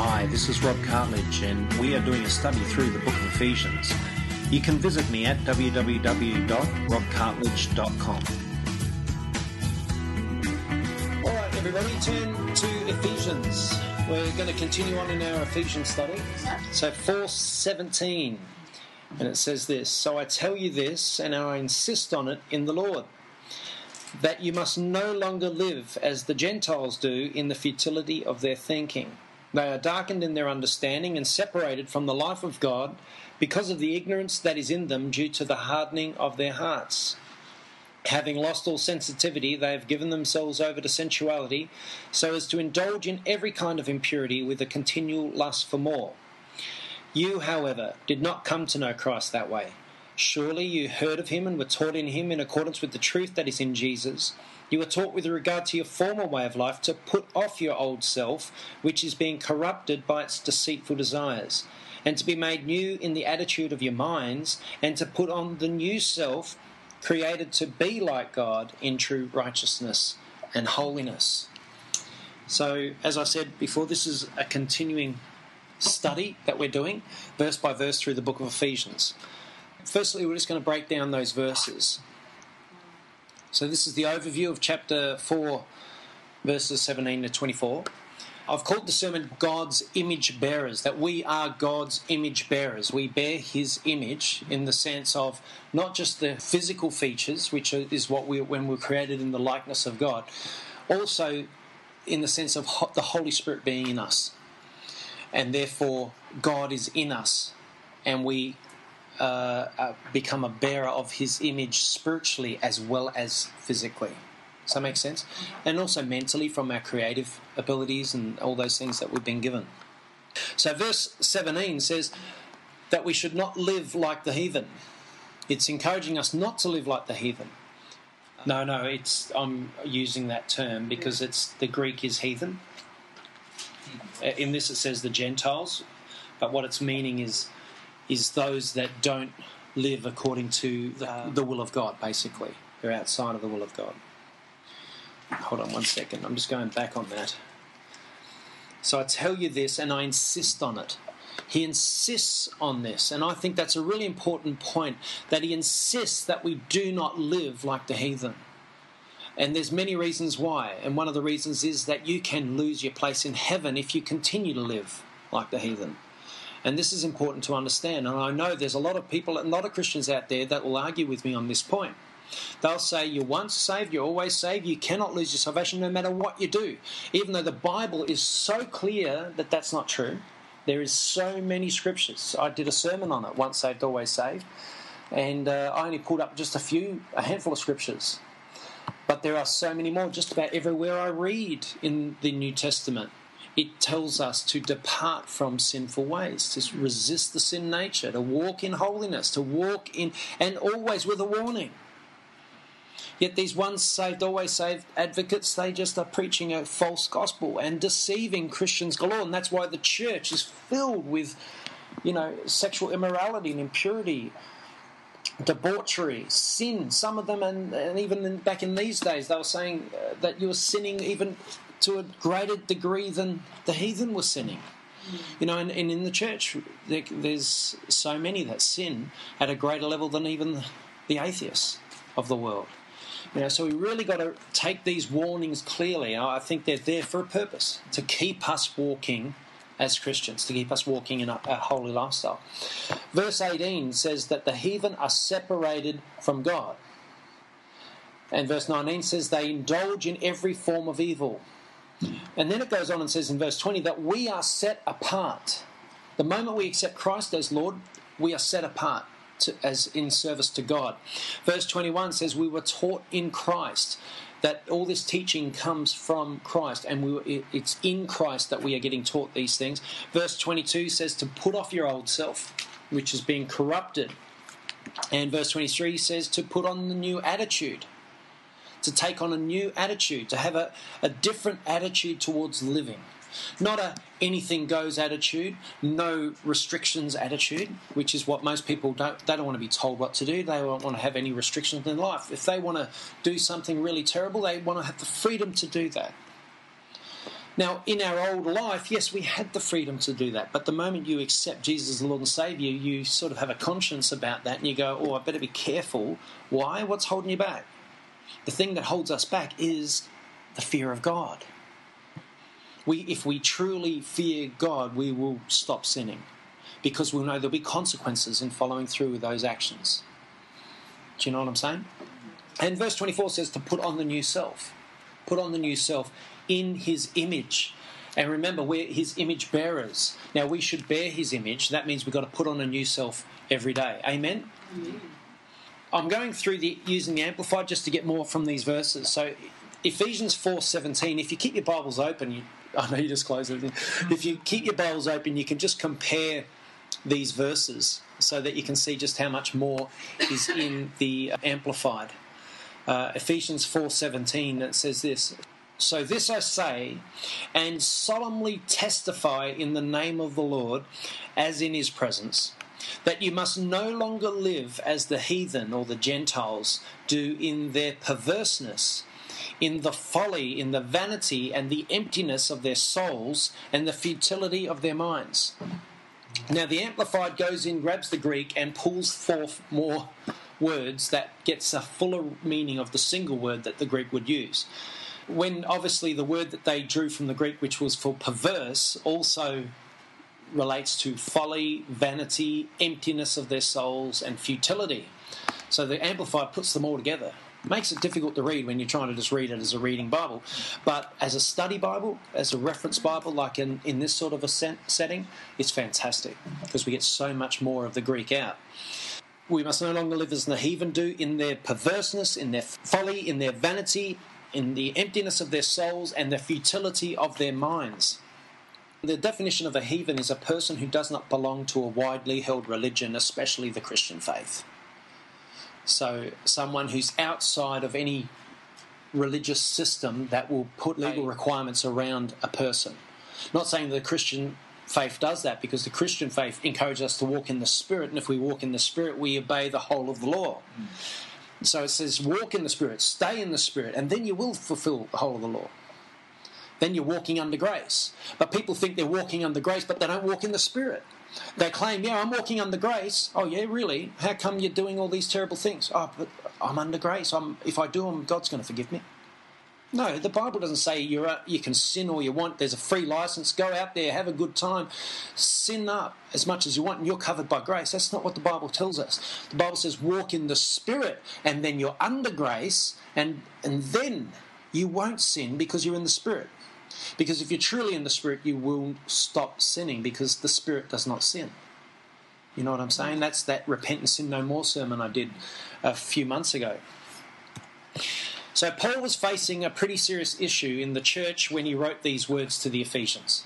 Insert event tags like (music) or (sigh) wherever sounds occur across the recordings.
Hi, this is Rob Cartledge, and we are doing a study through the book of Ephesians. You can visit me at www.robcartledge.com. All right, everybody, turn to Ephesians. We're going to continue on in our Ephesians study. So, 417, and it says this So I tell you this, and I insist on it in the Lord that you must no longer live as the Gentiles do in the futility of their thinking. They are darkened in their understanding and separated from the life of God because of the ignorance that is in them due to the hardening of their hearts. Having lost all sensitivity, they have given themselves over to sensuality so as to indulge in every kind of impurity with a continual lust for more. You, however, did not come to know Christ that way. Surely you heard of him and were taught in him in accordance with the truth that is in Jesus. You were taught with regard to your former way of life to put off your old self, which is being corrupted by its deceitful desires, and to be made new in the attitude of your minds, and to put on the new self, created to be like God in true righteousness and holiness. So, as I said before, this is a continuing study that we're doing, verse by verse, through the book of Ephesians firstly, we're just going to break down those verses. So, this is the overview of chapter 4, verses 17 to 24. I've called the sermon God's image bearers, that we are God's image bearers. We bear his image in the sense of not just the physical features, which is what we when we're created in the likeness of God, also in the sense of the Holy Spirit being in us. And therefore, God is in us, and we uh, uh, become a bearer of his image spiritually as well as physically. Does that make sense? And also mentally from our creative abilities and all those things that we've been given. So, verse 17 says that we should not live like the heathen. It's encouraging us not to live like the heathen. No, no, it's I'm using that term because it's the Greek is heathen. In this it says the Gentiles, but what it's meaning is is those that don't live according to the, the will of God, basically. They're outside of the will of God. Hold on one second. I'm just going back on that. So I tell you this and I insist on it. He insists on this, and I think that's a really important point that he insists that we do not live like the heathen. And there's many reasons why, and one of the reasons is that you can lose your place in heaven if you continue to live like the heathen. And this is important to understand. And I know there's a lot of people, a lot of Christians out there that will argue with me on this point. They'll say you're once saved, you're always saved, you cannot lose your salvation no matter what you do. Even though the Bible is so clear that that's not true. There is so many scriptures. I did a sermon on it, once saved, always saved. And uh, I only pulled up just a few, a handful of scriptures. But there are so many more just about everywhere I read in the New Testament it tells us to depart from sinful ways, to resist the sin nature, to walk in holiness, to walk in, and always with a warning. Yet these once saved, always saved advocates, they just are preaching a false gospel and deceiving Christians galore. And that's why the church is filled with, you know, sexual immorality and impurity, debauchery, sin. Some of them, and, and even in, back in these days, they were saying uh, that you were sinning even to a greater degree than the heathen were sinning. You know, and, and in the church, there, there's so many that sin at a greater level than even the atheists of the world. You know, so we really got to take these warnings clearly. I think they're there for a purpose to keep us walking as Christians, to keep us walking in a, a, holy lifestyle. Verse 18 says that the heathen are separated from God. And verse 19 says they indulge in every form of evil. And then it goes on and says in verse 20 that we are set apart. The moment we accept Christ as Lord, we are set apart to, as in service to God. Verse 21 says we were taught in Christ. That all this teaching comes from Christ, and we, it's in Christ that we are getting taught these things. Verse 22 says to put off your old self, which is being corrupted. And verse 23 says to put on the new attitude to take on a new attitude, to have a, a different attitude towards living. Not a anything goes attitude, no restrictions attitude, which is what most people don't. They don't want to be told what to do. They don't want to have any restrictions in life. If they want to do something really terrible, they want to have the freedom to do that. Now, in our old life, yes, we had the freedom to do that. But the moment you accept Jesus as Lord and Savior, you sort of have a conscience about that and you go, oh, I better be careful. Why? What's holding you back? The thing that holds us back is the fear of God. We, if we truly fear God, we will stop sinning because we'll know there'll be consequences in following through with those actions. Do you know what I'm saying? And verse 24 says to put on the new self. Put on the new self in his image. And remember, we're his image bearers. Now, we should bear his image. That means we've got to put on a new self every day. Amen? Amen. I'm going through the using the amplified just to get more from these verses. So Ephesians 4:17, if you keep your Bibles open, you, (laughs) I know you just closed everything. If you keep your Bibles open, you can just compare these verses so that you can see just how much more is in the amplified. Uh, Ephesians 4:17 it says this so this I say, and solemnly testify in the name of the Lord, as in his presence, that you must no longer live as the heathen or the Gentiles do in their perverseness, in the folly, in the vanity, and the emptiness of their souls, and the futility of their minds. Now, the Amplified goes in, grabs the Greek, and pulls forth more words that gets a fuller meaning of the single word that the Greek would use when obviously the word that they drew from the Greek, which was for perverse, also relates to folly, vanity, emptiness of their souls, and futility. So the Amplified puts them all together. Makes it difficult to read when you're trying to just read it as a reading Bible. But as a study Bible, as a reference Bible, like in, in this sort of a setting, it's fantastic because we get so much more of the Greek out. We must no longer live as the heathen do in their perverseness, in their folly, in their vanity, in the emptiness of their souls and the futility of their minds. The definition of a heathen is a person who does not belong to a widely held religion, especially the Christian faith. So, someone who's outside of any religious system that will put legal requirements around a person. Not saying the Christian faith does that because the Christian faith encourages us to walk in the Spirit, and if we walk in the Spirit, we obey the whole of the law. Mm. So it says, walk in the Spirit, stay in the Spirit, and then you will fulfill the whole of the law. Then you're walking under grace. But people think they're walking under grace, but they don't walk in the Spirit. They claim, yeah, I'm walking under grace. Oh, yeah, really? How come you're doing all these terrible things? Oh, but I'm under grace. I'm, if I do them, God's going to forgive me. No, the Bible doesn't say you're you can sin all you want. There's a free license. Go out there, have a good time, sin up as much as you want, and you're covered by grace. That's not what the Bible tells us. The Bible says walk in the Spirit, and then you're under grace, and and then you won't sin because you're in the Spirit. Because if you're truly in the Spirit, you will stop sinning because the Spirit does not sin. You know what I'm saying? That's that repent and sin no more sermon I did a few months ago. So Paul was facing a pretty serious issue in the church when he wrote these words to the Ephesians.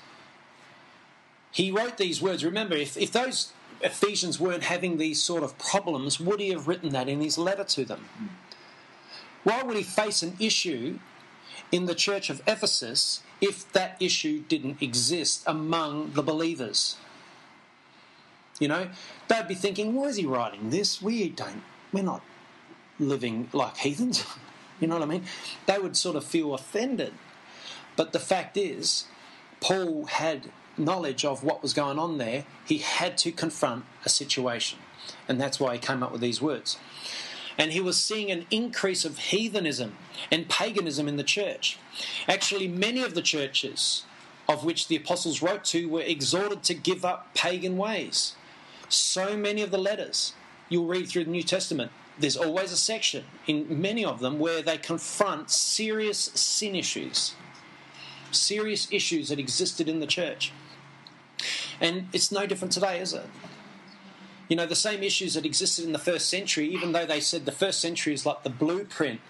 He wrote these words. Remember, if, if those Ephesians weren't having these sort of problems, would he have written that in his letter to them? Why would he face an issue in the church of Ephesus if that issue didn't exist among the believers? You know, they'd be thinking, why is he writing this? We don't, we're not living like heathens. (laughs) You know what I mean? They would sort of feel offended. But the fact is, Paul had knowledge of what was going on there. He had to confront a situation. And that's why he came up with these words. And he was seeing an increase of heathenism and paganism in the church. Actually, many of the churches of which the apostles wrote to were exhorted to give up pagan ways. So many of the letters you'll read through the New Testament there's always a section in many of them where they confront serious sin issues, serious issues that existed in the church. And it's no different today, is it? You know, the same issues that existed in the first century, even though they said the first century is like the blueprint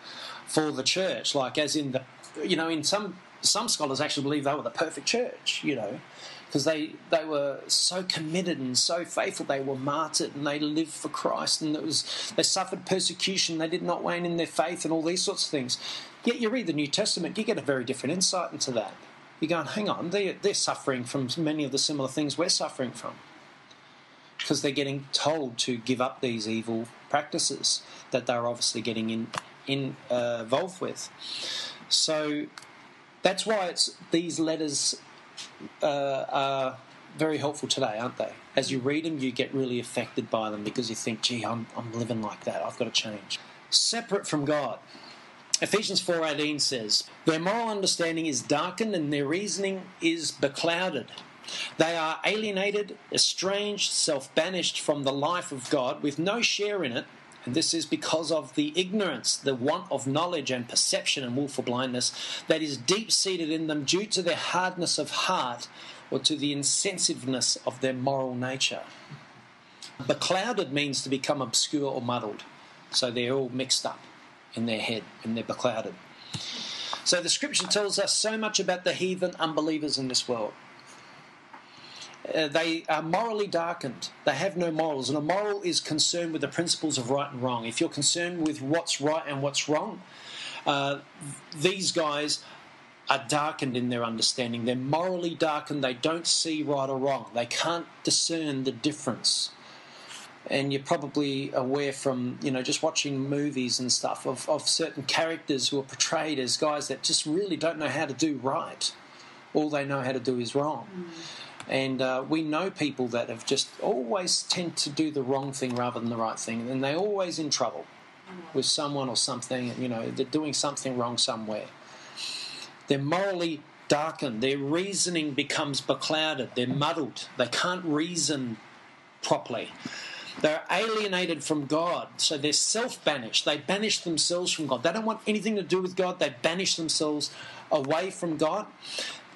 for the church, like as in the, you know, in some some scholars actually believe they were the perfect church, you know because they, they were so committed and so faithful. They were martyred and they lived for Christ, and it was they suffered persecution. They did not wane in their faith, and all these sorts of things. Yet you read the New Testament, you get a very different insight into that. You're going, hang on, they, they're suffering from many of the similar things we're suffering from. Because they're getting told to give up these evil practices that they're obviously getting in, in uh, involved with. So That's why it's these letters uh, are very helpful today, aren't they? As you read them, you get really affected by them because you think, gee, I'm, I'm living like that. I've got to change. Separate from God. Ephesians 4:18 says, "Their moral understanding is darkened and their reasoning is beclouded. They are alienated, estranged, self-banished from the life of God with no share in it, and this is because of the ignorance, the want of knowledge and perception and willful blindness that is deep seated in them due to their hardness of heart or to the insensitiveness of their moral nature. Beclouded means to become obscure or muddled. So they're all mixed up in their head and they're beclouded. So the scripture tells us so much about the heathen unbelievers in this world. Uh, they are morally darkened. They have no morals. And a moral is concerned with the principles of right and wrong. If you're concerned with what's right and what's wrong, uh, these guys are darkened in their understanding. They're morally darkened. They don't see right or wrong. They can't discern the difference and you're probably aware from you know just watching movies and stuff of, of certain characters who are portrayed as guys that just really don't know how to do right all they know how to do is wrong mm. And uh, we know people that have just always tend to do the wrong thing rather than the right thing and they're always in trouble with someone or something you know they're doing something wrong somewhere they're morally darkened their reasoning becomes beclouded they're muddled they can't reason properly they're alienated from God, so they're self banished. They banish themselves from God. They don't want anything to do with God. They banish themselves away from God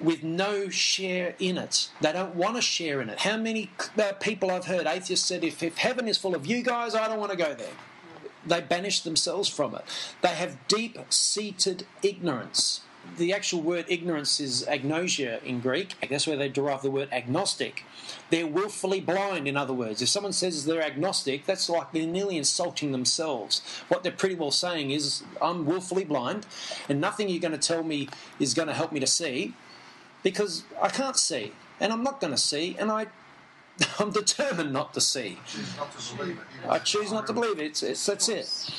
with no share in it. They don't want to share in it. How many uh, people I've heard, atheists said, if, if heaven is full of you guys, I don't want to go there. They banish themselves from it. They have deep seated ignorance the actual word ignorance is agnosia in Greek. That's where they derive the word agnostic. They're willfully blind, in other words. If someone says they're agnostic, that's like they're nearly insulting themselves. What they're pretty well saying is, I'm willfully blind, and nothing you're going to tell me is going to help me to see because I can't see, and I'm not going to see, and I. (laughs) I'm determined not to see. Not to I choose not to believe it. It's, it's, that's it.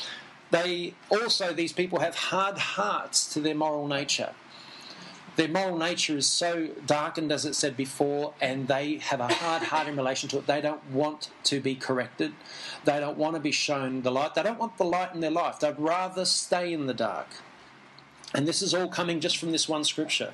They also, these people have hard hearts to their moral nature. Their moral nature is so darkened, as it said before, and they have a hard heart in relation to it. They don't want to be corrected. They don't want to be shown the light. They don't want the light in their life. They'd rather stay in the dark. And this is all coming just from this one scripture.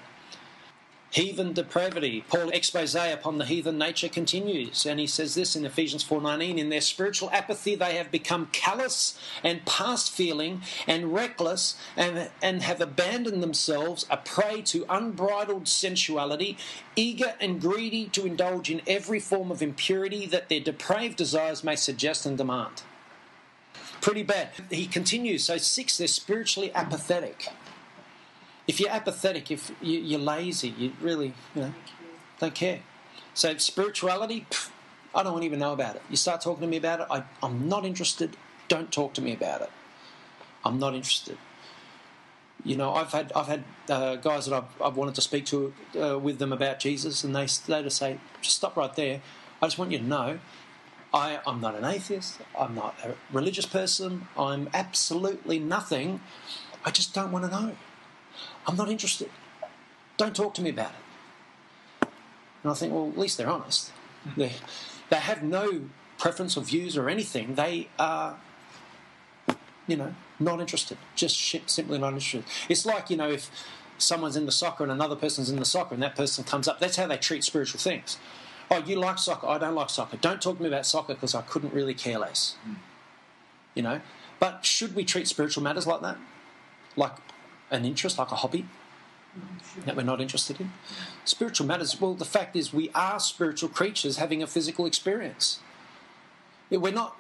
Heathen depravity. Paul's expose upon the heathen nature continues, and he says this in Ephesians 4:19. In their spiritual apathy, they have become callous and past feeling and reckless, and, and have abandoned themselves a prey to unbridled sensuality, eager and greedy to indulge in every form of impurity that their depraved desires may suggest and demand. Pretty bad. He continues. So six, they're spiritually apathetic if you're apathetic, if you, are lazy, you really, you know, don't care. So spirituality, pff, I don't even know about it. You start talking to me about it, I, I'm not interested. Don't talk to me about it. I'm not interested. You know, I've had I've had uh, guys that I've, I've wanted to speak to uh, with them about Jesus, and they they just say, just stop right there. I just want you to know, I, I'm not an atheist. I'm not a religious person. I'm absolutely nothing. I just don't want to know. I'm not interested. Don't talk to me about it. And I think, well, at least they're honest. They, they have no preference or views or anything. They are, you know, not interested. Just simply not interested. It's like, you know, if someone's in the soccer and another person's in the soccer and that person comes up, that's how they treat spiritual things. Oh, you like soccer? I don't like soccer. Don't talk to me about soccer because I couldn't really care less. Mm. You know? But should we treat spiritual matters like that? Like an interest, like a hobby, that we're not interested in. Spiritual matters, well, the fact is we are spiritual creatures having a physical experience. We're not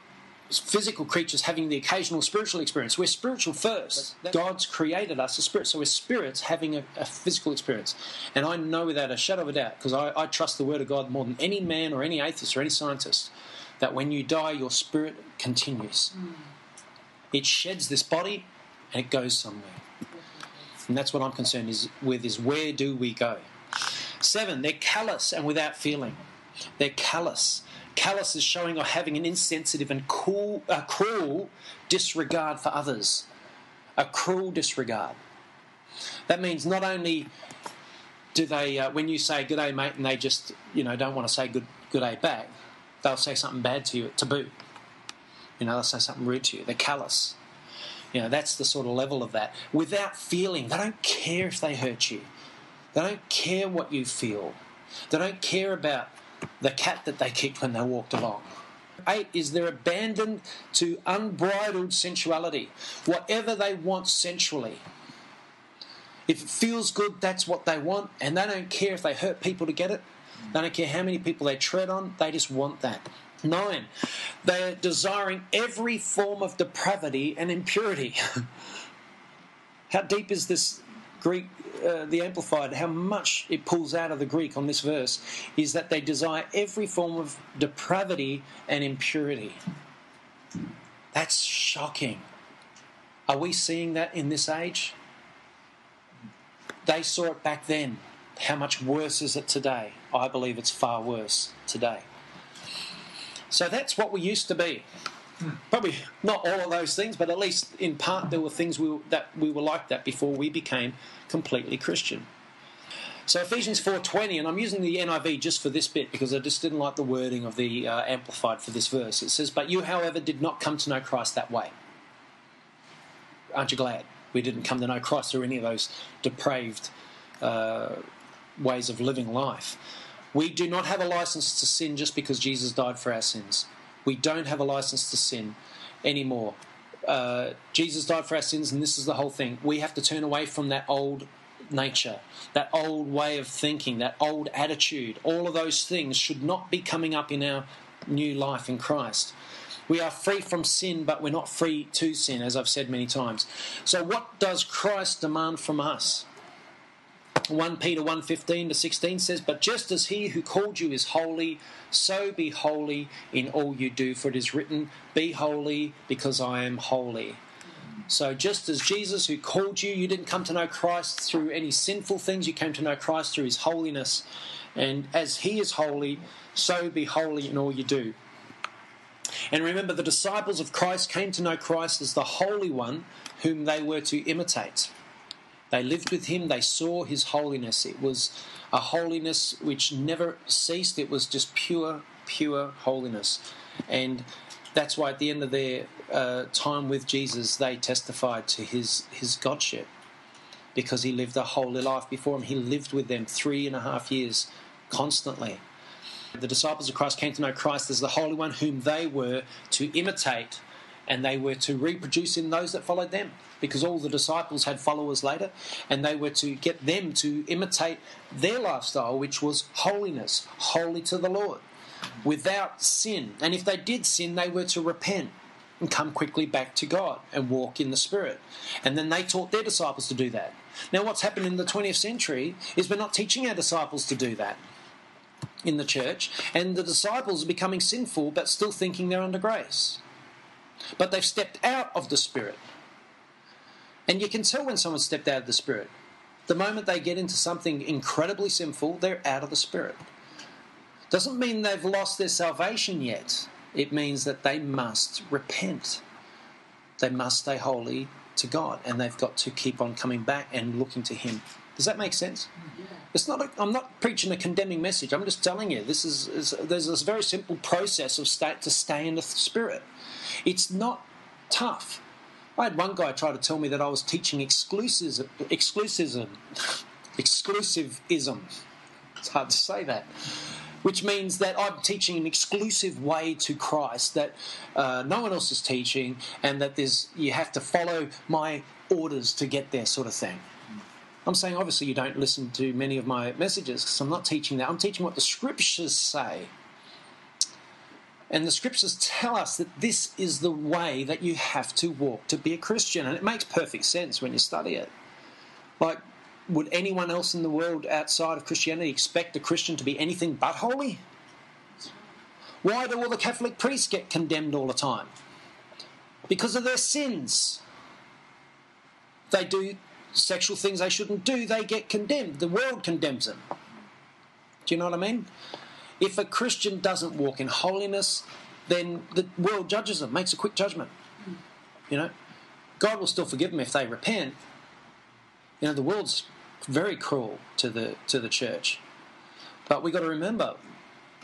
physical creatures having the occasional spiritual experience. We're spiritual first. God's created us as spirits, so we're spirits having a, a, physical experience. And I know without a shadow of a doubt, because I, I trust the Word of God more than any man or any atheist or any scientist, that when you die, your spirit continues. Mm. It sheds this body and it goes somewhere. And that's what I'm concerned is, with is where do we go? Seven, they're callous and without feeling. They're callous. Callous is showing or having an insensitive and cool, uh, cruel disregard for others. A cruel disregard. That means not only do they, uh, when you say good day, mate, and they just, you know, don't want to say good, good day back, they'll say something bad to you to boot. You know, they'll say something rude to you. They're callous. You know, that's the sort of level of that. Without feeling, they don't care if they hurt you. They don't care what you feel. They don't care about the cat that they kicked when they walked along. Eight is they're abandoned to unbridled sensuality. Whatever they want sensually. If it feels good, that's what they want, and they don't care if they hurt people to get it. They don't care how many people they tread on, they just want that. Nine, they're desiring every form of depravity and impurity. (laughs) how deep is this Greek, uh, the Amplified, how much it pulls out of the Greek on this verse is that they desire every form of depravity and impurity. That's shocking. Are we seeing that in this age? They saw it back then. How much worse is it today? I believe it's far worse today. So that's what we used to be. Probably not all of those things, but at least in part there were things we, that we were like that before we became completely Christian. So Ephesians 4:20, and I'm using the NIV just for this bit because I just didn't like the wording of the uh, Amplified for this verse. It says, "But you, however, did not come to know Christ that way." Aren't you glad we didn't come to know Christ through any of those depraved uh, ways of living life? We do not have a license to sin just because Jesus died for our sins. We don't have a license to sin anymore. Uh, Jesus died for our sins, and this is the whole thing. We have to turn away from that old nature, that old way of thinking, that old attitude. All of those things should not be coming up in our new life in Christ. We are free from sin, but we're not free to sin, as I've said many times. So, what does Christ demand from us? 1 Peter 1:15 to 16 says, "But just as he who called you is holy, so be holy in all you do, for it is written, be holy because I am holy." So just as Jesus who called you, you didn't come to know Christ through any sinful things, you came to know Christ through his holiness. And as he is holy, so be holy in all you do. And remember, the disciples of Christ came to know Christ as the Holy One whom they were to imitate. They lived with him, they saw his holiness. It was a holiness which never ceased, it was just pure, pure holiness. And that's why at the end of their uh, time with Jesus, they testified to his, his Godship because he lived a holy life before him. He lived with them three and a half years constantly. The disciples of Christ came to know Christ as the Holy One whom they were to imitate and they were to reproduce in those that followed them because all the disciples had followers later and they were to get them to imitate their lifestyle which was holiness holy to the lord without sin. And if they did sin they were to repent and come quickly back to god and walk in the spirit. And then they taught their disciples to do that. Now what's happened in the 20th century is we're not teaching our disciples to do that in the church and the disciples are becoming sinful but still thinking they're under grace but they've stepped out of the Spirit. And you can tell when someone's stepped out of the Spirit. The moment they get into something incredibly sinful, they're out of the Spirit. Doesn't mean they've lost their salvation yet. It means that they must repent. They must stay holy to God, and they've got to keep on coming back and looking to Him. Does that make sense? Yeah. It's not. A, I'm not preaching a condemning message. I'm just telling you this is, is there's this very simple process of state to stay in the Spirit. It's not tough. I had one guy try to tell me that I was teaching exclusivism, (laughs) exclusivism. It's hard to say that. Which means that I'm teaching an exclusive way to Christ that uh, no one else is teaching, and that there's you have to follow my orders to get there, sort of thing. I'm saying obviously you don't listen to many of my messages because I'm not teaching that. I'm teaching what the scriptures say. And the scriptures tell us that this is the way that you have to walk to be a Christian. And it makes perfect sense when you study it. Like, would anyone else in the world outside of Christianity expect a Christian to be anything but holy? Why do all the Catholic priests get condemned all the time? Because of their sins. They do sexual things they shouldn't do, they get condemned. The world condemns them. Do you know what I mean? If a Christian doesn't walk in holiness, then the world judges them, makes a quick judgment. You know, God will still forgive them if they repent. You know, the world's very cruel to the to the church. But we got to remember,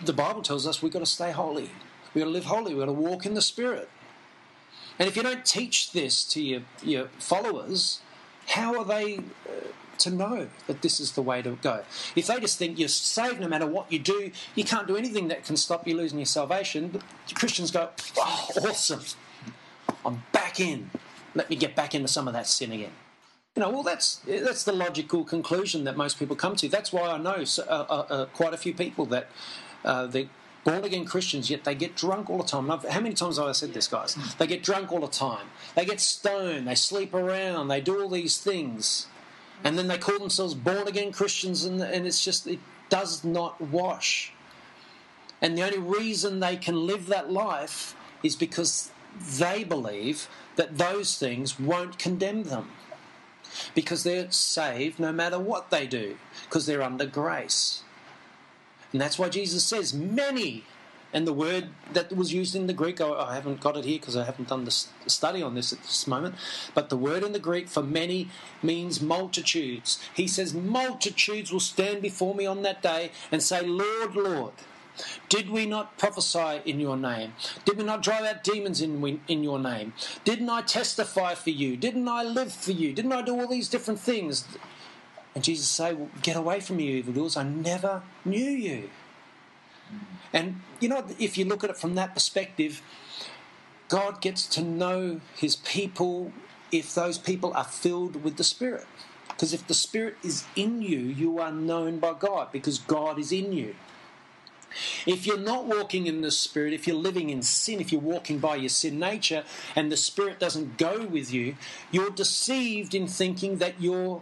the Bible tells us we've got to stay holy. We've got to live holy. We've got to walk in the Spirit. And if you don't teach this to your, your followers, how are they uh, to know that this is the way to go? If they just think you're saved no matter what you do, you can't do anything that can stop you losing your salvation. Christians go, oh, awesome. I'm back in. Let me get back into some of that sin again. You know, well, that's that's the logical conclusion that most people come to. That's why I know uh, uh, uh, quite a few people that uh, they born again Christians, yet they get drunk all the time. how many times have I said this, guys? They get drunk all the time. They get stoned. They sleep around. They do all these things, and then they call themselves born again Christians, and, and it's just it does not wash. And the only reason they can live that life is because they believe that those things won't condemn them. Because they're saved no matter what they do, because they're under grace. And that's why Jesus says, many. And the word that was used in the Greek, I haven't got it here because I haven't done the study on this at this moment, but the word in the Greek for many means multitudes. He says, Multitudes will stand before me on that day and say, Lord, Lord. Did we not prophesy in your name? Did we not drive out demons in, in your name? Didn't I testify for you? Didn't I live for you? Didn't I do all these different things? And Jesus say, well, "Get away from me, evildoers! I never knew you." Mm. And you know, if you look at it from that perspective, God gets to know His people if those people are filled with the Spirit. Because if the Spirit is in you, you are known by God because God is in you. If you're not walking in the Spirit, if you're living in sin, if you're walking by your sin nature and the Spirit doesn't go with you, you're deceived in thinking that you're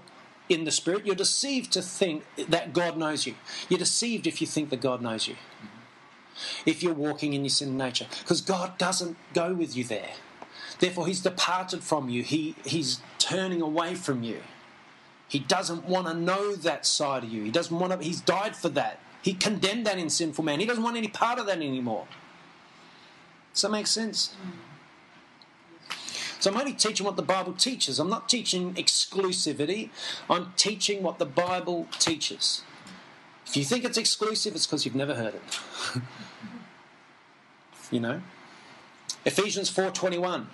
in the Spirit, you're deceived to think that God knows you. You're deceived if you think that God knows you. If you're walking in your sin nature. Because God doesn't go with you there. Therefore, He's departed from you, he, He's turning away from you. He doesn't want to know that side of you. He doesn't want to, He's died for that. He condemned that in sinful man. He doesn't want any part of that anymore. Does that make sense? Mm. So I'm only teaching what the Bible teaches. I'm not teaching exclusivity. I'm teaching what the Bible teaches. If you think it's exclusive, it's because you've never heard it. (laughs) you know? Ephesians 4:21.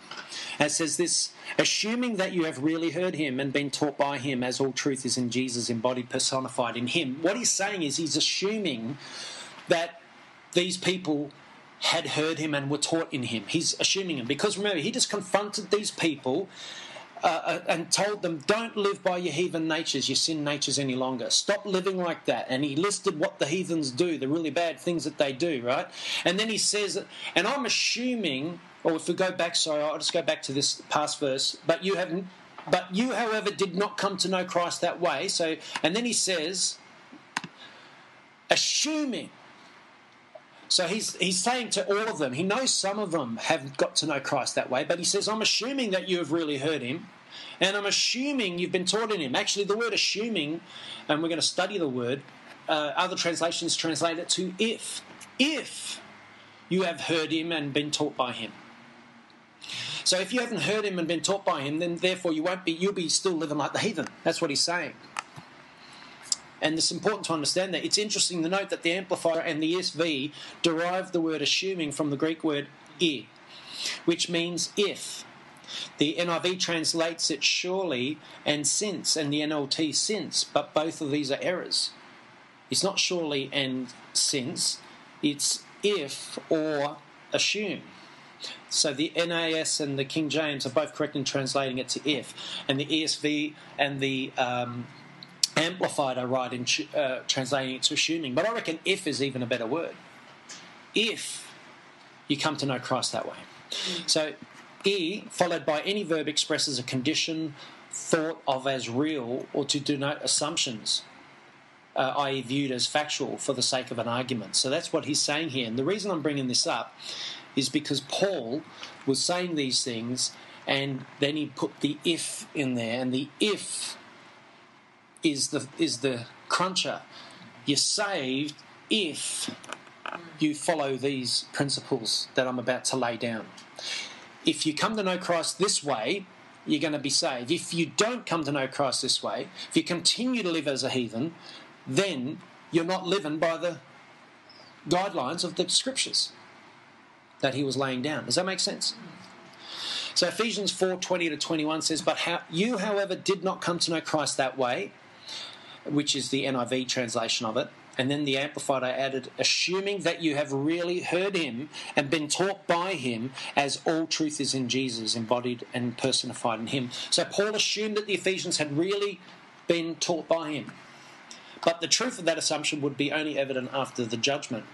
It says this, assuming that you have really heard him and been taught by him as all truth is in Jesus embodied personified in him. What he's saying is he's assuming that these people had heard him and were taught in him. He's assuming him because remember, he just confronted these people uh, uh, and told them, Don't live by your heathen natures, your sin natures any longer. Stop living like that. And he listed what the heathens do, the really bad things that they do, right? And then he says, And I'm assuming, or if we go back, sorry, I'll just go back to this past verse, but you haven't. But you, however, did not come to know Christ that way. So, and then he says, assuming so he's he's saying to all of them, he knows some of them have got to know Christ that way, but he says, I'm assuming that you have really heard him, and I'm assuming you've been taught in him. Actually, the word assuming, and we're going to study the word, uh, other translations translate it to if. If you have heard him and been taught by him. So if you haven't heard him and been taught by him, then therefore you won't be you'll be still living like the heathen. That's what he's saying. And it's important to understand that. It's interesting to note that the Amplifier and the ESV derive the word assuming from the Greek word i, which means if. The NIV translates it surely and since, and the NLT since, but both of these are errors. It's not surely and since, it's if or assume. So the NAS and the King James are both correct in translating it to if, and the ESV and the um, amplified, I write in uh, translating it to assuming. But I reckon if is even a better word. If you come to know Christ that way. So, e followed by any verb expresses a condition thought of as real or to denote assumptions, uh, i.e., viewed as factual for the sake of an argument. So that's what he's saying here. And the reason I'm bringing this up is because Paul was saying these things and then he put the if in there, and the if is the is the cruncher. You're saved if you follow these principles that I'm about to lay down. If you come to know Christ this way, you're going to be saved. If you don't come to know Christ this way, if you continue to live as a heathen, then you're not living by the guidelines of the scriptures that he was laying down. Does that make sense? So Ephesians 4:20 20 to 21 says, But how, you, however, did not come to know Christ that way, which is the NIV translation of it. And then the Amplified I added, assuming that you have really heard him and been taught by him as all truth is in Jesus, embodied and personified in him. So Paul assumed that the Ephesians had really been taught by him. But the truth of that assumption would be only evident after the judgment.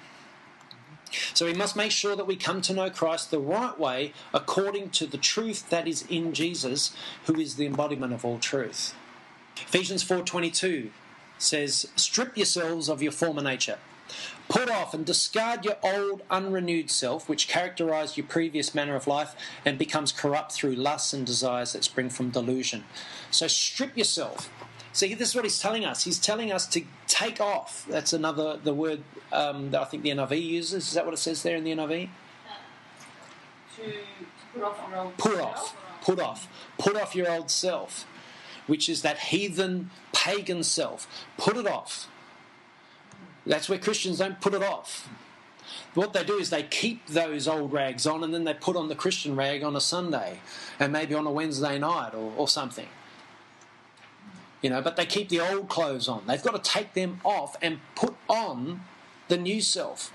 So we must make sure that we come to know Christ the right way according to the truth that is in Jesus, who is the embodiment of all truth. Ephesians 4:22 says, "Strip yourselves of your former nature. Put off and discard your old unrenewed self, which characterized your previous manner of life and becomes corrupt through lusts and desires that spring from delusion." So strip yourself. See, this is what he's telling us. He's telling us to take off. That's another the word um, that I think the NIV uses. Is that what it says there in the NIV? to put off your old Put off. Put off. Put off your old self, which is that heathen, pagan self. Put it off. That's where Christians don't put it off. What they do is they keep those old rags on and then they put on the Christian rag on a Sunday and maybe on a Wednesday night or, or something. You know, but they keep the old clothes on. They've got to take them off and put on the new self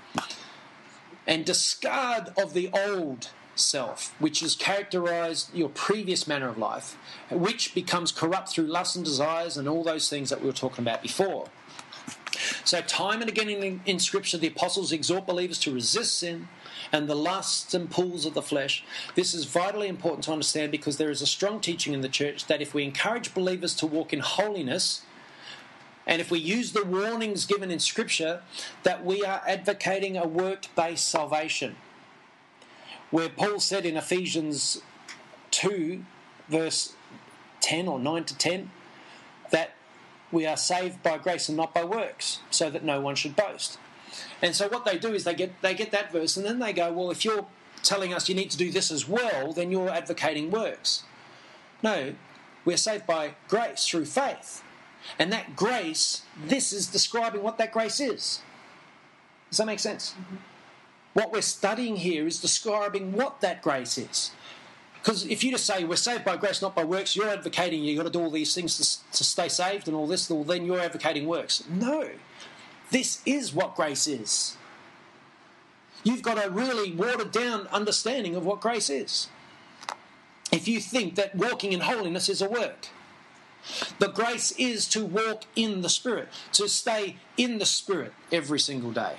and discard of the old self, which has characterized your previous manner of life, which becomes corrupt through lusts and desires and all those things that we were talking about before. So, time and again in, in Scripture, the apostles exhort believers to resist sin and the lusts and pulls of the flesh. This is vitally important to understand because there is a strong teaching in the church that if we encourage believers to walk in holiness, and if we use the warnings given in Scripture, that we are advocating a work based salvation. Where Paul said in Ephesians 2, verse 10 or 9 to 10, that we are saved by grace and not by works, so that no one should boast. And so what they do is they get they get that verse and then they go, well, if you're telling us you need to do this as well, then you're advocating works. No, we're saved by grace through faith. And that grace, this is describing what that grace is. Does that make sense? Mm-hmm. What we're studying here is describing what that grace is. Because if you just say we're saved by grace, not by works, you're advocating you've got to do all these things to, to stay saved and all this, well, then you're advocating works. No. This is what grace is. You've got a really watered down understanding of what grace is. If you think that walking in holiness is a work, the grace is to walk in the Spirit, to stay in the Spirit every single day,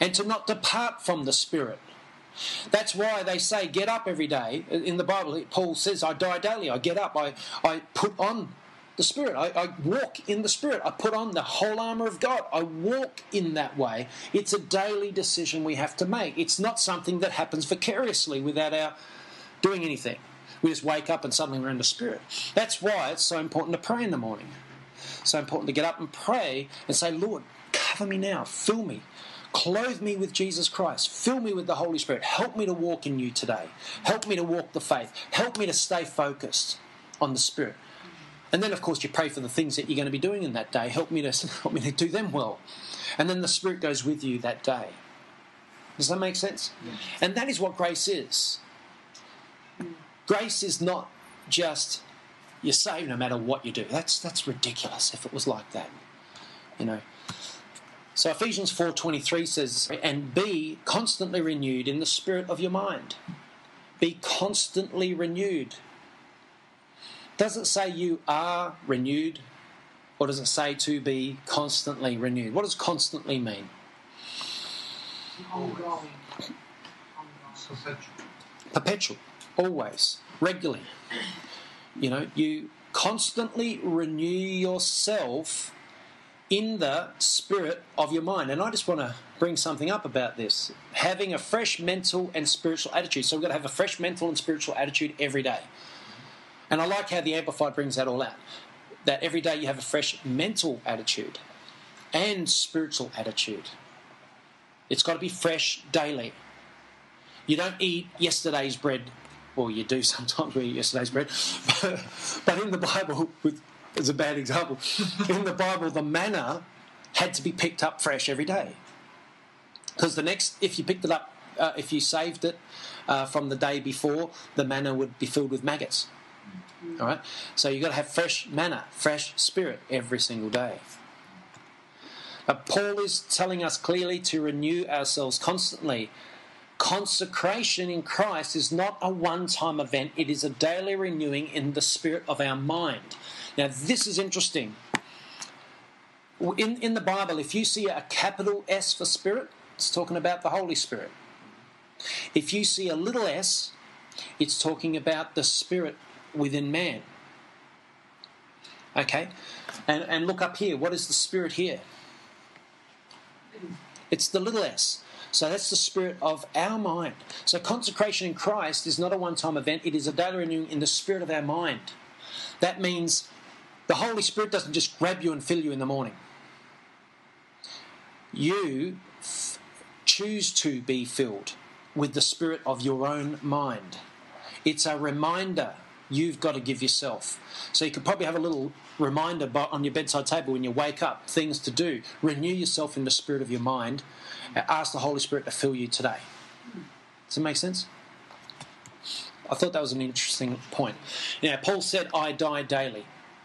and to not depart from the Spirit. That's why they say get up every day. In the Bible, Paul says, I die daily. I get up. I, I put on the Spirit. I, I walk in the Spirit. I put on the whole armour of God. I walk in that way. It's a daily decision we have to make. It's not something that happens vicariously without our doing anything. We just wake up and suddenly we're in the Spirit. That's why it's so important to pray in the morning. So important to get up and pray and say, Lord, cover me now, fill me. Clothe me with Jesus Christ. Fill me with the Holy Spirit. Help me to walk in you today. Help me to walk the faith. Help me to stay focused on the Spirit. And then, of course, you pray for the things that you're going to be doing in that day. Help me to (laughs) help me to do them well. And then the Spirit goes with you that day. Does that make sense? And that is what grace is. Grace is not just you're saved no matter what you do. That's that's ridiculous if it was like that. You know. So Ephesians 4:23 says, "And be constantly renewed in the spirit of your mind." Be constantly renewed. Does it say you are renewed or does it say to be constantly renewed? What does constantly mean? ongoing. Perpetual. Perpetual, always, regularly. You know, you constantly renew yourself in the spirit of your mind. And I just want to bring something up about this having a fresh mental and spiritual attitude. So we've got to have a fresh mental and spiritual attitude every day. And I like how the Amplified brings that all out. That every day you have a fresh mental attitude and spiritual attitude. It's got to be fresh daily. You don't eat yesterday's bread or you do (laughs) sometimes, we eat yesterday's bread. (laughs) But in the Bible, with, as a bad example, (laughs) in the Bible, the manna had to be picked up fresh every day. Because the next, if you picked it up, uh, if you saved it uh, from the day before, the manna would be filled with maggots. All right, so you've got to have fresh manna, fresh spirit every single day. Uh, Paul is telling us clearly to renew ourselves constantly. Consecration in Christ is not a one time event, it is a daily renewing in the spirit of our mind. Now, this is interesting. In, in the Bible, if you see a capital S for spirit, it's talking about the Holy Spirit. If you see a little s, it's talking about the spirit within man. Okay? And, and look up here. What is the spirit here? It's the little s. So that's the spirit of our mind. So consecration in Christ is not a one time event, it is a daily renewing in the spirit of our mind. That means the Holy Spirit doesn't just grab you and fill you in the morning. You f- choose to be filled with the spirit of your own mind. It's a reminder you've got to give yourself. So you could probably have a little reminder on your bedside table when you wake up, things to do. Renew yourself in the spirit of your mind. Uh, ask the Holy Spirit to fill you today. Does it make sense? I thought that was an interesting point. Now, Paul said, I die daily.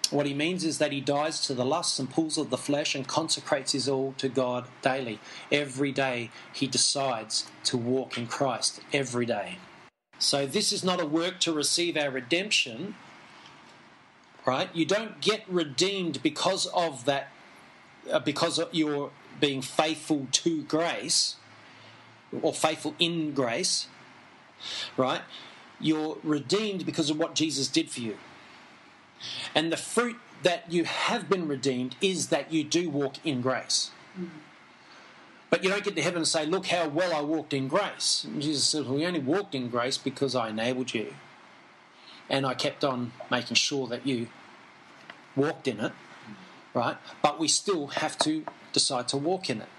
What he means is that he dies to the lusts and pulls of the flesh and consecrates his all to God daily. Every day he decides to walk in Christ. Every day. So this is not a work to receive our redemption, right? You don't get redeemed because of that, uh, because you're being faithful to grace or faithful in grace, right? You're redeemed because of what Jesus did for you. And the fruit that you have been redeemed is that you do walk in grace. Mm-hmm. But you don't get to heaven and say, Look how well I walked in grace. And Jesus says, Well, you only walked in grace because I enabled you. And I kept on making sure that you walked in it, right? But we still have to decide to walk in it.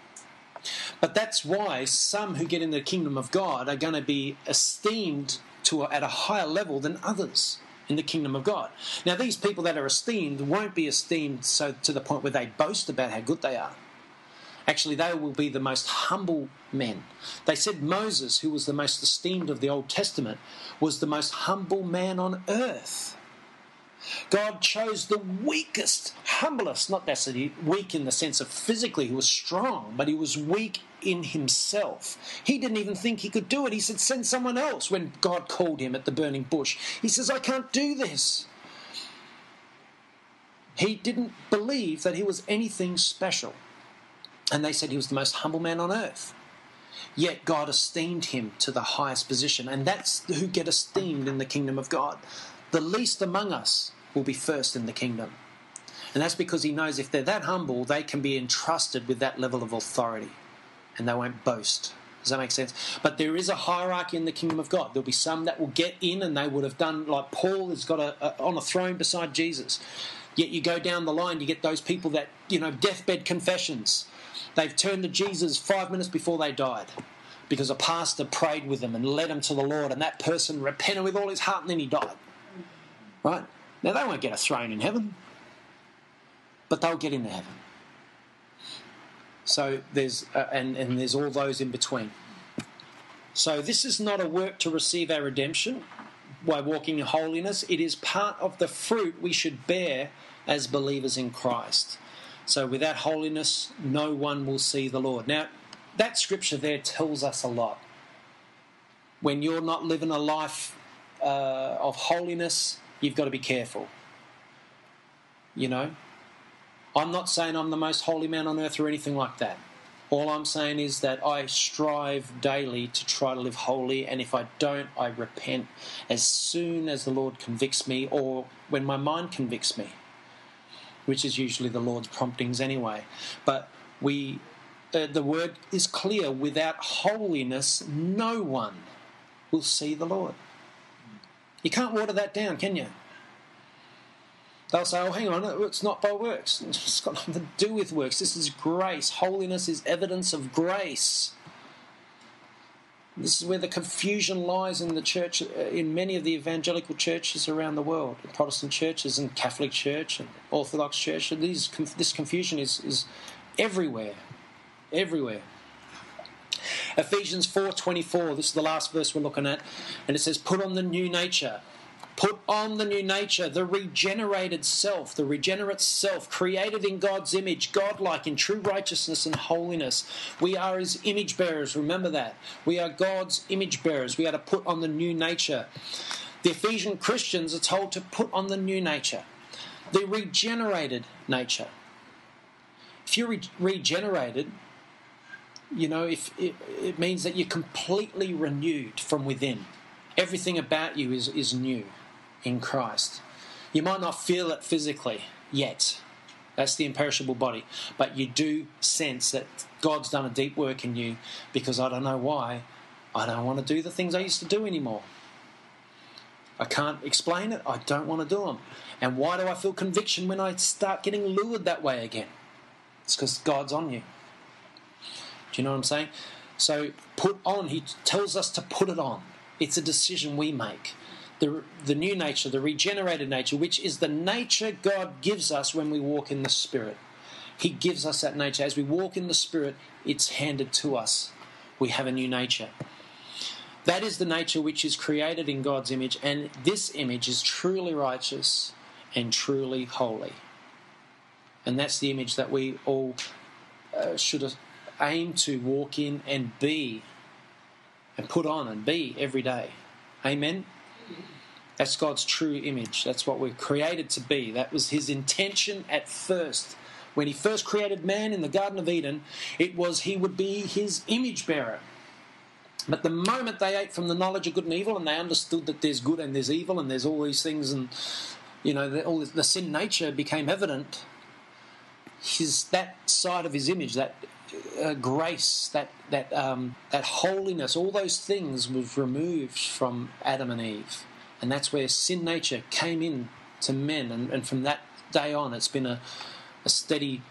But that's why some who get in the kingdom of God are going to be esteemed to a, at a higher level than others in the kingdom of God. Now, these people that are esteemed won't be esteemed so to the point where they boast about how good they are. Actually, they will be the most humble men. They said Moses, who was the most esteemed of the Old Testament, was the most humble man on earth. God chose the weakest, humblest, not necessarily weak in the sense of physically, he was strong, but he was weak in himself. He didn't even think he could do it. He said, Send someone else when God called him at the burning bush. He says, I can't do this. He didn't believe that he was anything special. And they said he was the most humble man on earth. Yet God esteemed him to the highest position. And that's who get esteemed in the kingdom of God. The least among us will be first in the kingdom. And that's because he knows if they're that humble, they can be entrusted with that level of authority and they won't boast. Does that make sense? But there is a hierarchy in the kingdom of God. There'll be some that will get in and they would have done, like Paul has got a, a, on a throne beside Jesus. Yet you go down the line, you get those people that, you know, deathbed confessions. They've turned to Jesus five minutes before they died because a pastor prayed with them and led them to the Lord, and that person repented with all his heart, and then he died. Right? Now, they won't get a throne in heaven, but they'll get into heaven. So there's, uh, and, and there's all those in between. So this is not a work to receive our redemption by walking in holiness. It is part of the fruit we should bear as believers in Christ. So without holiness, no one will see the Lord. Now, that scripture there tells us a lot. When you're not living a life uh, of holiness, you've got to be careful. You know, I'm not saying I'm the most holy man on earth or anything like that. All I'm saying is that I strive daily to try to live holy, and if I don't, I repent as soon as the Lord convicts me or when my mind convicts me which is usually the Lord's promptings anyway. But we, uh, the word is clear without holiness, no one will see the Lord. You can't water that down, can you? They'll say, oh, hang on, it's not by works. (laughs) It's got nothing to do with works. This is grace. Holiness is evidence of grace. This is where the confusion lies in the church, uh, in many of the evangelical churches around the world, Protestant churches and Catholic Church and Orthodox Church. These, this confusion is, is everywhere, everywhere. Ephesians 4:24. This is the last verse we're looking at, and it says, "Put on the new nature." Put on the new nature, the regenerated self, the regenerate self, created in God's image, godlike in true righteousness and holiness. We are His image bearers, remember that. We are God's image bearers. We are to put on the new nature. The Ephesian Christians are told to put on the new nature, the regenerated nature. If you're re- regenerated, you know, if it, it means that you're completely renewed from within. Everything about you is, is new in Christ. You might not feel it physically yet. That's the imperishable body. But you do sense that God's done a deep work in you because I don't know why. I don't want to do the things I used to do anymore. I can't explain it. I don't want to do them. And why do I feel conviction when I start getting lured that way again? It's because God's on you. Do you know what I'm saying? So put on, he tells us to put it on. It's a decision we make the, the new nature, the regenerated nature, which is the nature God gives us when we walk in the Spirit. He gives us that nature. As we walk in the Spirit, it's handed to us. We have a new nature. That is the nature which is created in God's image, and this image is truly righteous and truly holy. And that's the image that we all uh, should aim to walk in and be and put on and be every day. Amen. That's God's true image. That's what we're created to be. That was his intention at first. When he first created man in the Garden of Eden, it was he would be his image bearer. But the moment they ate from the knowledge of good and evil and they understood that there's good and there's evil and there's all these things and you know the, all the sin nature became evident, his that side of his image, that uh, grace, that that um, that holiness, all those things was removed from Adam and Eve. And that's where sin nature came in to men. And, and from that day on, it's been a, a steady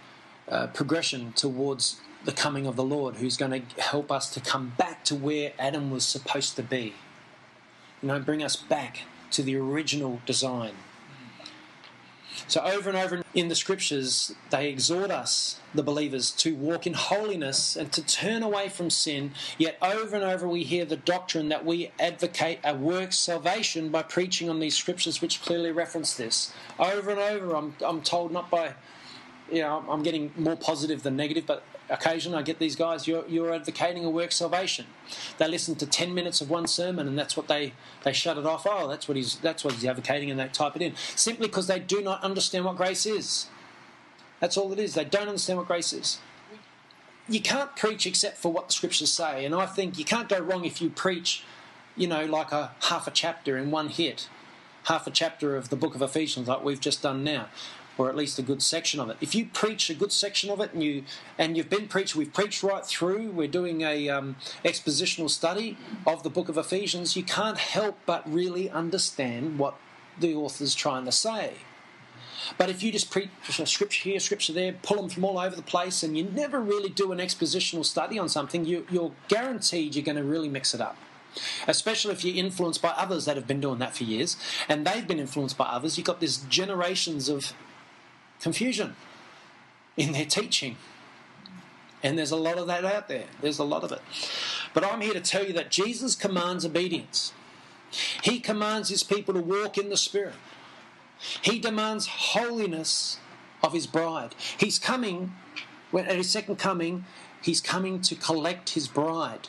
uh, progression towards the coming of the Lord, who's going to help us to come back to where Adam was supposed to be. You know, bring us back to the original design. So, over and over in the scriptures, they exhort us, the believers, to walk in holiness and to turn away from sin. Yet, over and over, we hear the doctrine that we advocate a work salvation by preaching on these scriptures, which clearly reference this. Over and over, I'm, I'm told not by, you know, I'm getting more positive than negative, but occasionally I get these guys, you're, you're advocating a work salvation. They listen to 10 minutes of one sermon and that's what they, they shut it off. Oh, that's what, he's, that's what he's advocating and they type it in. Simply because they do not understand what grace is. That's all it is. They don't understand what grace is. You can't preach except for what the scriptures say. And I think you can't go wrong if you preach, you know, like a half a chapter in one hit half a chapter of the book of Ephesians, like we've just done now or at least a good section of it. If you preach a good section of it and you and you've been preached, we've preached right through. We're doing a um, expositional study of the book of Ephesians. You can't help but really understand what the author's trying to say. But if you just preach scripture here, scripture there, pull them from all over the place, and you never really do an expositional study on something, you, you're guaranteed you're going to really mix it up especially if you're influenced by others that have been doing that for years and they've been influenced by others. You've got this generations of confusion in their teaching. And there's a lot of that out there. There's a lot of it. But I'm here to tell you that Jesus commands obedience. He commands his people to walk in the Spirit. He demands holiness of his bride. He's coming, at his second coming, he's coming to collect his bride.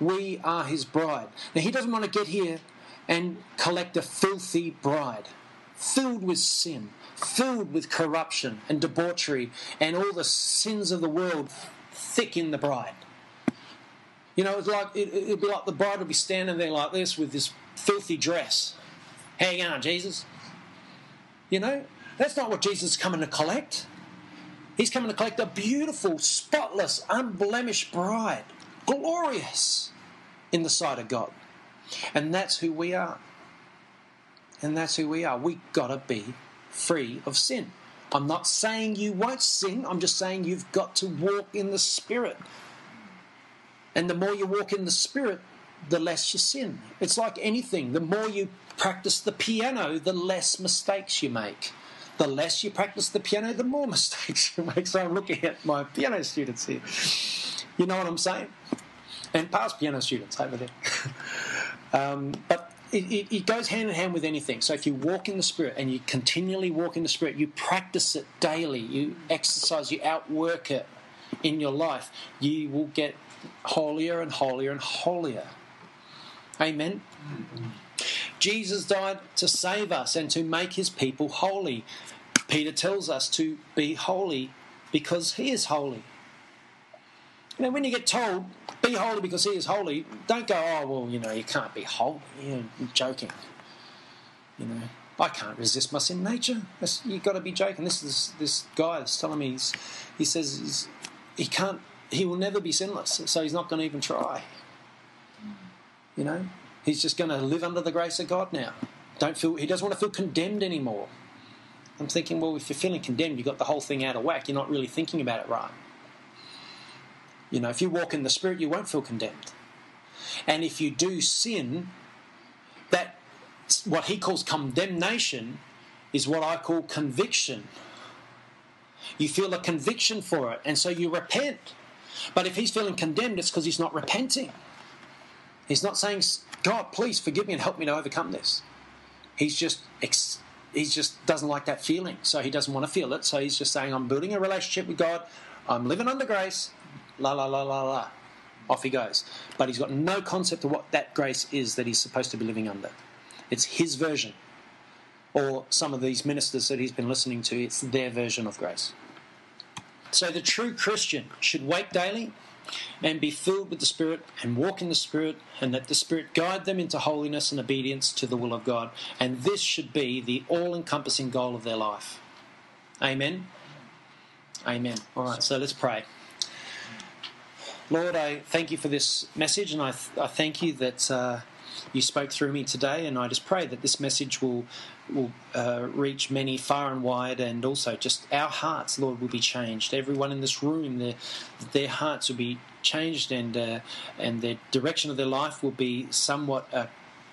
We are his bride. Now, he doesn't want to get here and collect a filthy bride, filled with sin, filled with corruption and debauchery and all the sins of the world thick in the bride. You know, it's like it, would be like the bride would be standing there like this with this filthy dress. Hang on, Jesus? You know, that's not what Jesus is coming to collect. He's coming to collect a beautiful, spotless, unblemished bride, glorious in the sight of God. And that's who we are. And that's who we are. We gotta be free of sin. I'm not saying you won't sin, I'm just saying you've got to walk in the Spirit. And the more you walk in the Spirit, the less you sin. It's like anything. The more you practice the piano, the less mistakes you make. The less you practice the piano, the more (laughs) mistakes you make. So I'm looking at my piano students here. You know what I'm saying? And past piano students over there. (laughs) um, but it, it, it, goes hand in hand with anything. So if you walk in the Spirit and you continually walk in the Spirit, you practice it daily, you exercise, you outwork it in your life, you will get holier and holier and holier. Amen. Jesus died to save us and to make his people holy. Peter tells us to be holy because he is holy. You know, when you get told, be holy because he is holy, don't go, oh, well, you know, you can't be holy. You're joking. You know, I can't resist my sin nature. You've got to be joking. This is this guy is telling me, he says he can't, he will never be sinless, so he's not going to even try. You know, he's just going to live under the grace of God now. Don't feel, he doesn't want to feel condemned anymore. I'm thinking, well, if you're feeling condemned, you've got the whole thing out of whack. You're not really thinking about it right. You know, if you walk in the Spirit, you won't feel condemned. And if you do sin, that what he calls condemnation is what I call conviction. You feel a conviction for it, and so you repent. But if he's feeling condemned, it's because he's not repenting. He's not saying, God, please forgive me and help me to overcome this. He's just he just doesn't like that feeling, so he doesn't want to feel it. So he's just saying, I'm building a relationship with God. I'm living under grace la la la la la. Off he goes. But he's got no concept of what that grace is that he's supposed to be living under. It's his version. Or some of these ministers that he's been listening to, it's their version of grace. So the true Christian should wake daily and be filled with the Spirit and walk in the Spirit, and let the Spirit guide them into holiness and obedience to the will of God. And this should be the all encompassing goal of their life. Amen. Amen. All right, so let's pray. Lord, I thank you for this message, and I, th- I thank you that uh, you spoke through me today. And I just pray that this message will will uh, reach many far and wide, and also just our hearts, Lord, will be changed. Everyone in this room, their their hearts will be changed, and uh, and their direction of their life will be somewhat. Uh,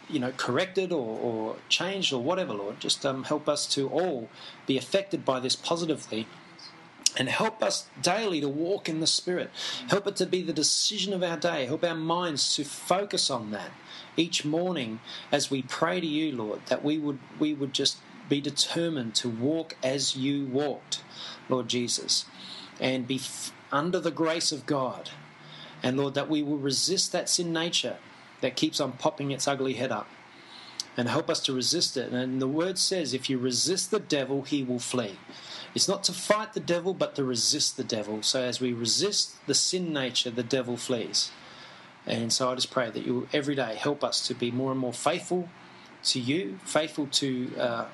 you know, corrected or, or changed or whatever, Lord. Just um, help us to all be affected by this positively and help us daily to walk in the Spirit. Help it to be the decision of our day. Help our minds to focus on that each morning as we pray to you, Lord, that we would we would just be determined to walk as you walked, Lord Jesus, and be f- under the grace of God. And Lord, that we will resist that sin nature that keeps on popping its ugly head up. And help us to resist it. And the word says, if you resist the devil, he will flee. It's not to fight the devil, but to resist the devil. So as we resist the sin nature, the devil flees. And so I just pray that you every day help us to be more and more faithful to you, faithful to uh,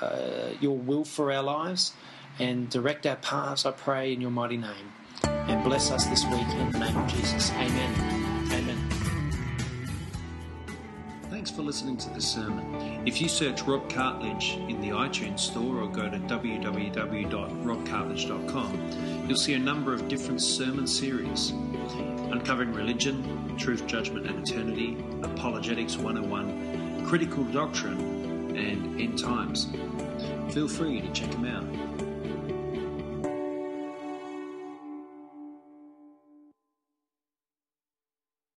uh, your will for our lives, and direct our paths, I pray, in your mighty name. And bless us this week in the name of Jesus. Amen. Amen. For listening to this sermon. If you search Rob Cartledge in the iTunes store or go to www.robcartledge.com, you'll see a number of different sermon series uncovering religion, truth, judgment, and eternity, apologetics 101, critical doctrine, and end times. Feel free to check them out.